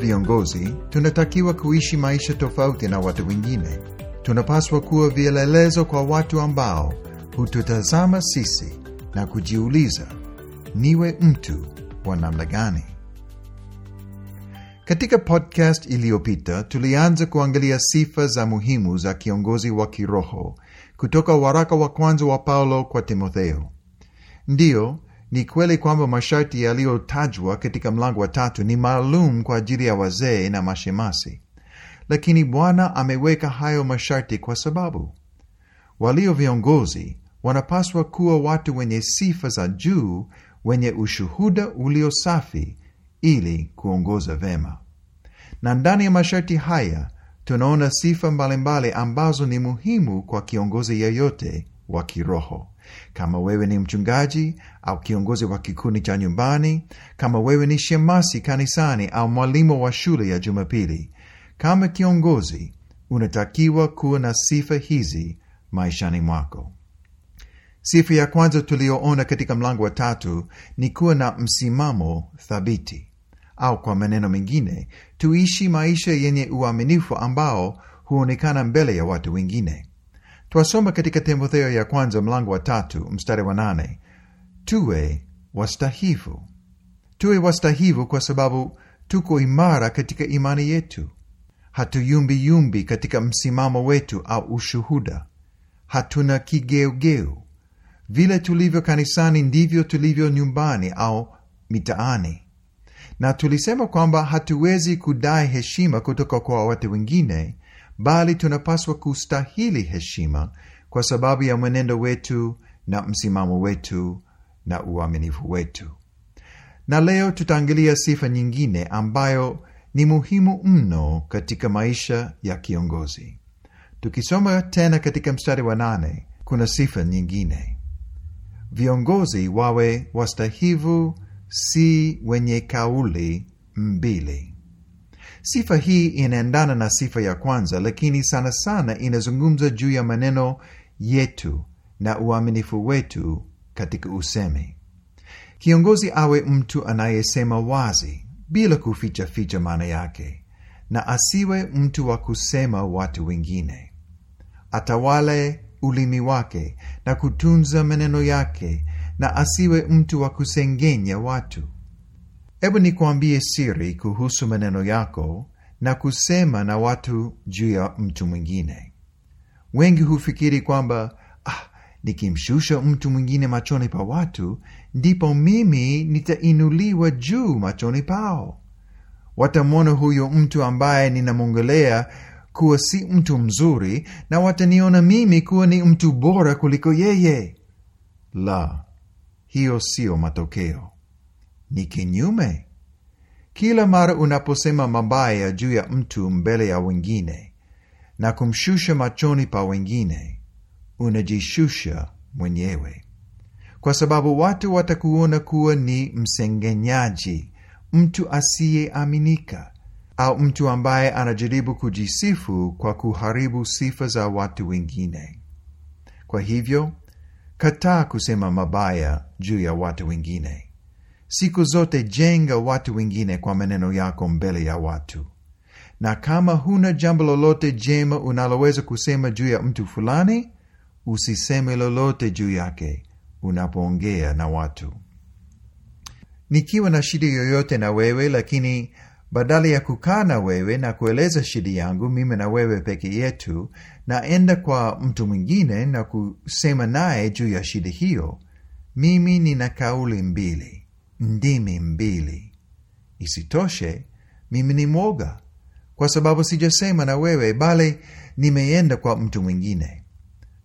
viongozi tunatakiwa kuishi maisha tofauti na watu wengine. Tunapaswa kuwa vielelezo kwa watu ambao hututazama sisi na kujiuliza, niwe mtu wa namna gani? Katika podcast iliyopita tulianza kuangalia sifa za muhimu za kiongozi wa kiroho kutoka waraka wa kwanza wa Paulo kwa Timotheo. Ndiyo, ni kweli kwamba masharti yaliyotajwa katika mlango wa tatu ni maalum kwa ajili ya wazee na mashemasi, lakini Bwana ameweka hayo masharti kwa sababu walio viongozi wanapaswa kuwa watu wenye sifa za juu, wenye ushuhuda ulio safi ili kuongoza vema. Na ndani ya masharti haya tunaona sifa mbalimbali ambazo ni muhimu kwa kiongozi yeyote wa kiroho. Kama wewe ni mchungaji au kiongozi wa kikundi cha nyumbani, kama wewe ni shemasi kanisani au mwalimu wa shule ya Jumapili, kama kiongozi unatakiwa kuwa na sifa hizi maishani mwako. Sifa ya kwanza tuliyoona katika mlango wa tatu ni kuwa na msimamo thabiti, au kwa maneno mengine, tuishi maisha yenye uaminifu ambao huonekana mbele ya watu wengine. Twasoma katika Timotheo ya kwanza mlango wa tatu mstari wa nane tuwe wastahivu. Tuwe wastahivu kwa sababu tuko imara katika imani yetu, hatuyumbiyumbi katika msimamo wetu au ushuhuda, hatuna kigeugeu. Vile tulivyo kanisani ndivyo tulivyo nyumbani au mitaani, na tulisema kwamba hatuwezi kudai heshima kutoka kwa watu wengine bali tunapaswa kustahili heshima kwa sababu ya mwenendo wetu na msimamo wetu na uaminifu wetu. Na leo tutaangalia sifa nyingine ambayo ni muhimu mno katika maisha ya kiongozi. Tukisoma tena katika mstari wa nane, kuna sifa nyingine: viongozi wawe wastahivu, si wenye kauli mbili. Sifa hii inaendana na sifa ya kwanza, lakini sana sana inazungumza juu ya maneno yetu na uaminifu wetu katika usemi. Kiongozi awe mtu anayesema wazi bila kuficha ficha maana yake, na asiwe mtu wa kusema watu wengine. Atawale ulimi wake na kutunza maneno yake, na asiwe mtu wa kusengenya watu. Hebu nikuambie siri kuhusu maneno yako na kusema na watu juu ya mtu mwingine. Wengi hufikiri kwamba ah, nikimshusha mtu mwingine machoni pa watu ndipo mimi nitainuliwa juu machoni pao. Watamwona huyo mtu ambaye ninamwongelea kuwa si mtu mzuri, na wataniona mimi kuwa ni mtu bora kuliko yeye. La, hiyo siyo matokeo ni kinyume. Kila mara unaposema mabaya juu ya mtu mbele ya wengine na kumshusha machoni pa wengine, unajishusha mwenyewe, kwa sababu watu watakuona kuwa ni msengenyaji, mtu asiyeaminika, au mtu ambaye anajaribu kujisifu kwa kuharibu sifa za watu wengine. Kwa hivyo, kataa kusema mabaya juu ya watu wengine. Siku zote jenga watu wengine kwa maneno yako mbele ya watu, na kama huna jambo lolote jema unaloweza kusema juu ya mtu fulani, usiseme lolote juu yake unapoongea na watu. Nikiwa na shida yoyote na wewe, lakini badala ya kukaa na wewe na kueleza shida yangu mimi na wewe peke yetu, naenda kwa mtu mwingine na kusema naye juu ya shida hiyo, mimi nina kauli mbili ndimi mbili. Isitoshe, mimi ni mwoga kwa sababu sijasema na wewe, bali nimeenda kwa mtu mwingine.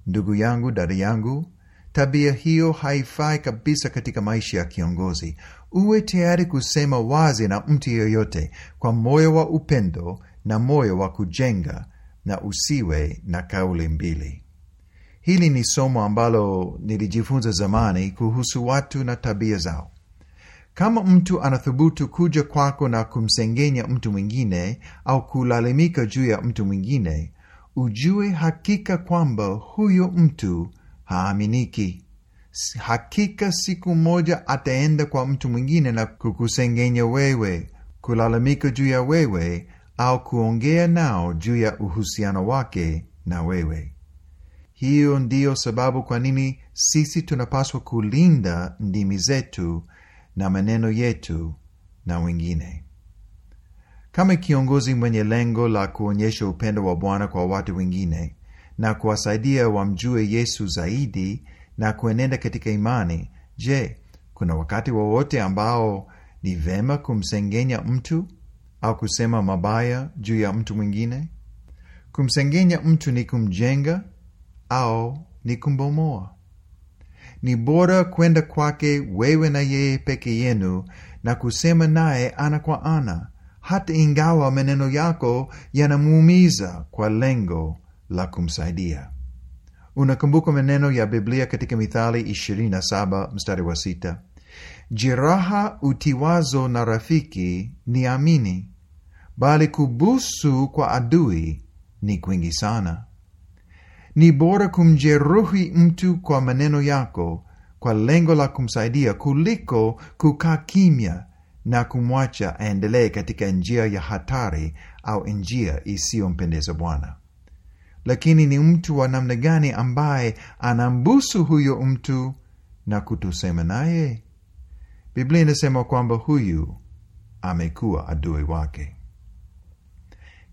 Ndugu yangu, dada yangu, tabia hiyo haifai kabisa katika maisha ya kiongozi. Uwe tayari kusema wazi na mtu yeyote kwa moyo wa upendo na moyo wa kujenga, na usiwe na kauli mbili. Hili ni somo ambalo nilijifunza zamani kuhusu watu na tabia zao. Kama mtu anathubutu kuja kwako na kumsengenya mtu mwingine au kulalamika juu ya mtu mwingine, ujue hakika kwamba huyo mtu haaminiki. Hakika siku moja ataenda kwa mtu mwingine na kukusengenya wewe, kulalamika juu ya wewe au kuongea nao juu ya uhusiano wake na wewe. Hiyo ndiyo sababu kwa nini sisi tunapaswa kulinda ndimi zetu na maneno yetu na wengine. Kama kiongozi mwenye lengo la kuonyesha upendo wa Bwana kwa watu wengine na kuwasaidia wamjue Yesu zaidi na kuenenda katika imani, je, kuna wakati wowote ambao ni vema kumsengenya mtu au kusema mabaya juu ya mtu mwingine? Kumsengenya mtu ni kumjenga au ni kumbomoa? Ni bora kwenda kwake wewe na yeye peke yenu na kusema naye ana kwa ana, hata ingawa maneno yako yanamuumiza, kwa lengo la kumsaidia. Unakumbuka maneno ya Biblia katika Mithali 27 mstari wa sita: jeraha utiwazo na rafiki ni amini, bali kubusu kwa adui ni kwingi sana. Ni bora kumjeruhi mtu kwa maneno yako kwa lengo la kumsaidia kuliko kukaa kimya na kumwacha aendelee katika njia ya hatari au njia isiyompendeza Bwana. Lakini ni mtu wa namna gani ambaye anambusu huyo mtu na kutusema naye? Biblia inasema kwamba huyu amekuwa adui wake.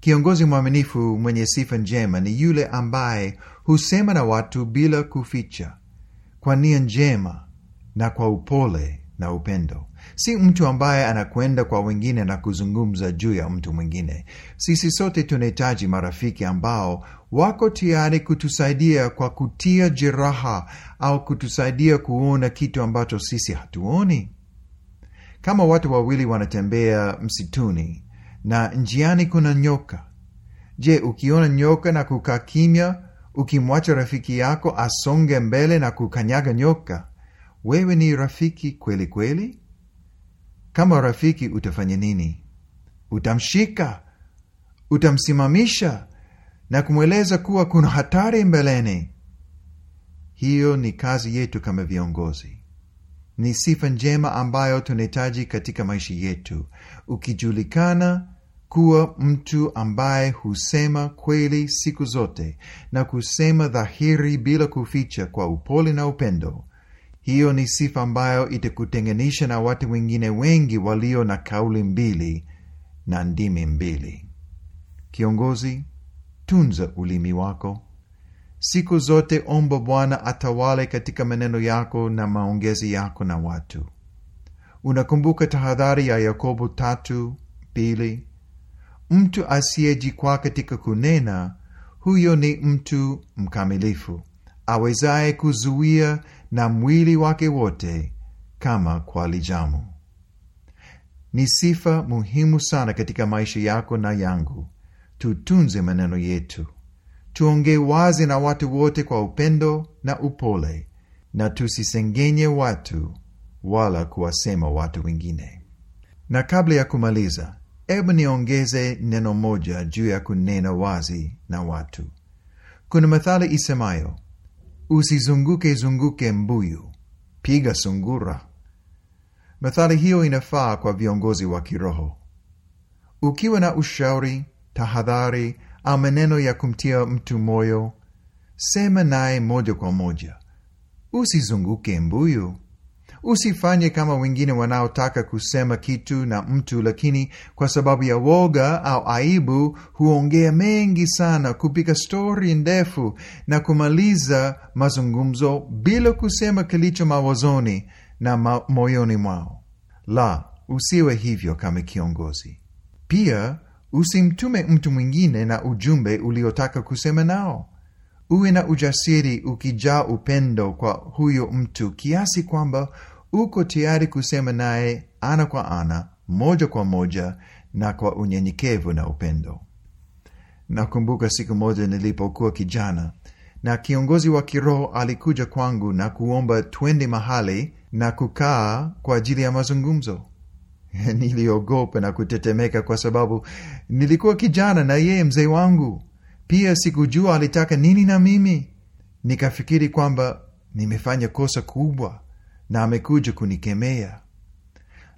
Kiongozi mwaminifu mwenye sifa njema ni yule ambaye husema na watu bila kuficha, kwa nia njema na kwa upole na upendo. Si mtu ambaye anakwenda kwa wengine na kuzungumza juu ya mtu mwingine. Sisi sote tunahitaji marafiki ambao wako tayari kutusaidia kwa kutia jeraha au kutusaidia kuona kitu ambacho sisi hatuoni. Kama watu wawili wanatembea msituni na njiani kuna nyoka. Je, ukiona nyoka na kukaa kimya, ukimwacha rafiki yako asonge mbele na kukanyaga nyoka, wewe ni rafiki kweli kweli? Kama rafiki, utafanya nini? Utamshika, utamsimamisha na kumweleza kuwa kuna hatari mbeleni. Hiyo ni kazi yetu kama viongozi. Ni sifa njema ambayo tunahitaji katika maisha yetu, ukijulikana kuwa mtu ambaye husema kweli siku zote na kusema dhahiri bila kuficha, kwa upole na upendo. Hiyo ni sifa ambayo itakutenganisha na watu wengine wengi walio na kauli mbili na ndimi mbili. Kiongozi, tunza ulimi wako siku zote. Omba Bwana atawale katika maneno yako na maongezi yako na watu. Unakumbuka tahadhari ya Yakobo tatu pili mtu asiyejikwaa katika kunena, huyo ni mtu mkamilifu, awezaye kuzuia na mwili wake wote kama kwa lijamu. Ni sifa muhimu sana katika maisha yako na yangu. Tutunze maneno yetu, tuongee wazi na watu wote kwa upendo na upole, na tusisengenye watu wala kuwasema watu wengine. Na kabla ya kumaliza, hebu niongeze neno moja juu ya kunena wazi na watu. Kuna methali isemayo, usizunguke zunguke mbuyu, piga sungura. Methali hiyo inafaa kwa viongozi wa kiroho. Ukiwa na ushauri, tahadhari au maneno ya kumtia mtu moyo, sema naye moja kwa moja. Usizunguke mbuyu. Usifanye kama wengine wanaotaka kusema kitu na mtu, lakini kwa sababu ya woga au aibu huongea mengi sana, kupika stori ndefu na kumaliza mazungumzo bila kusema kilicho mawazoni na ma moyoni mwao. La, usiwe hivyo kama kiongozi. Pia usimtume mtu mwingine na ujumbe uliotaka kusema nao. Uwe na ujasiri ukijaa upendo kwa huyo mtu kiasi kwamba uko tayari kusema naye ana kwa ana, moja kwa moja, na kwa unyenyekevu na upendo. Nakumbuka siku moja nilipokuwa kijana na kiongozi wa kiroho alikuja kwangu na kuomba twende mahali na kukaa kwa ajili ya mazungumzo. Niliogopa na kutetemeka kwa sababu nilikuwa kijana na yeye mzee wangu. Pia sikujua alitaka nini na mimi. Nikafikiri kwamba nimefanya kosa kubwa na amekuja kunikemea.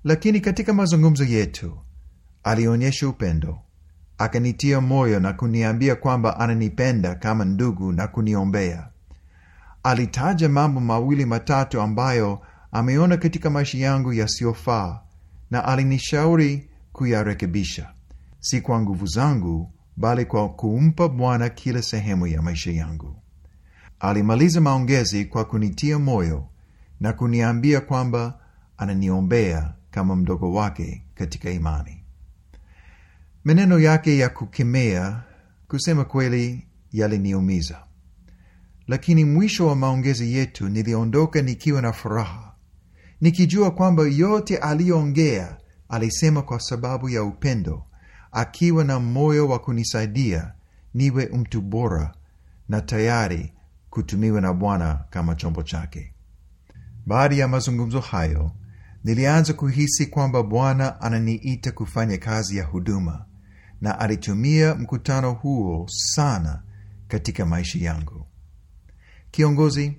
Lakini katika mazungumzo yetu alionyesha upendo. Akanitia moyo na kuniambia kwamba ananipenda kama ndugu na kuniombea. Alitaja mambo mawili matatu ambayo ameona katika maisha yangu yasiyofaa na alinishauri kuyarekebisha. Si kwa nguvu zangu bali kwa kumpa bwana kila sehemu ya maisha yangu. Alimaliza maongezi kwa kunitia moyo na kuniambia kwamba ananiombea kama mdogo wake katika imani. Maneno yake ya kukemea kusema kweli yaliniumiza. Lakini mwisho wa maongezi yetu niliondoka nikiwa na furaha. Nikijua kwamba yote aliyoongea alisema kwa sababu ya upendo akiwa na moyo wa kunisaidia niwe mtu bora na tayari kutumiwa na bwana kama chombo chake baada ya mazungumzo hayo nilianza kuhisi kwamba bwana ananiita kufanya kazi ya huduma na alitumia mkutano huo sana katika maisha yangu. Kiongozi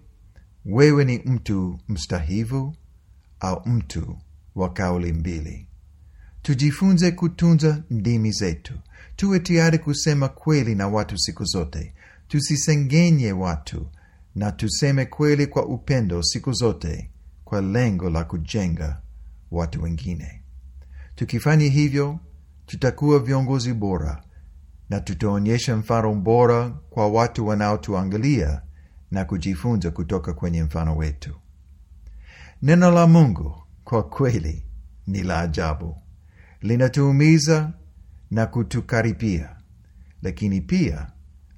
wewe ni mtu mstahivu au mtu wa kauli mbili? Tujifunze kutunza ndimi zetu. Tuwe tayari kusema kweli na watu siku zote. Tusisengenye watu na tuseme kweli kwa upendo siku zote kwa lengo la kujenga watu wengine. Tukifanya hivyo tutakuwa viongozi bora na tutaonyesha mfano bora kwa watu wanaotuangalia na kujifunza kutoka kwenye mfano wetu. Neno la mungu kwa kweli ni la ajabu. Linatuumiza na kutukaripia lakini pia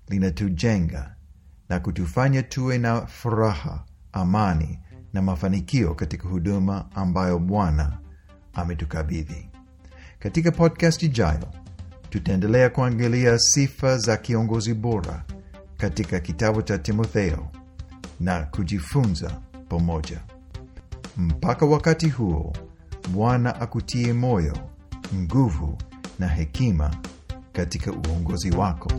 linatujenga na kutufanya tuwe na furaha amani na mafanikio katika huduma ambayo bwana ametukabidhi. Katika podcast ijayo tutaendelea kuangalia sifa za kiongozi bora katika kitabu cha timotheo na kujifunza pamoja. Mpaka wakati huo bwana akutie moyo nguvu na hekima katika uongozi wako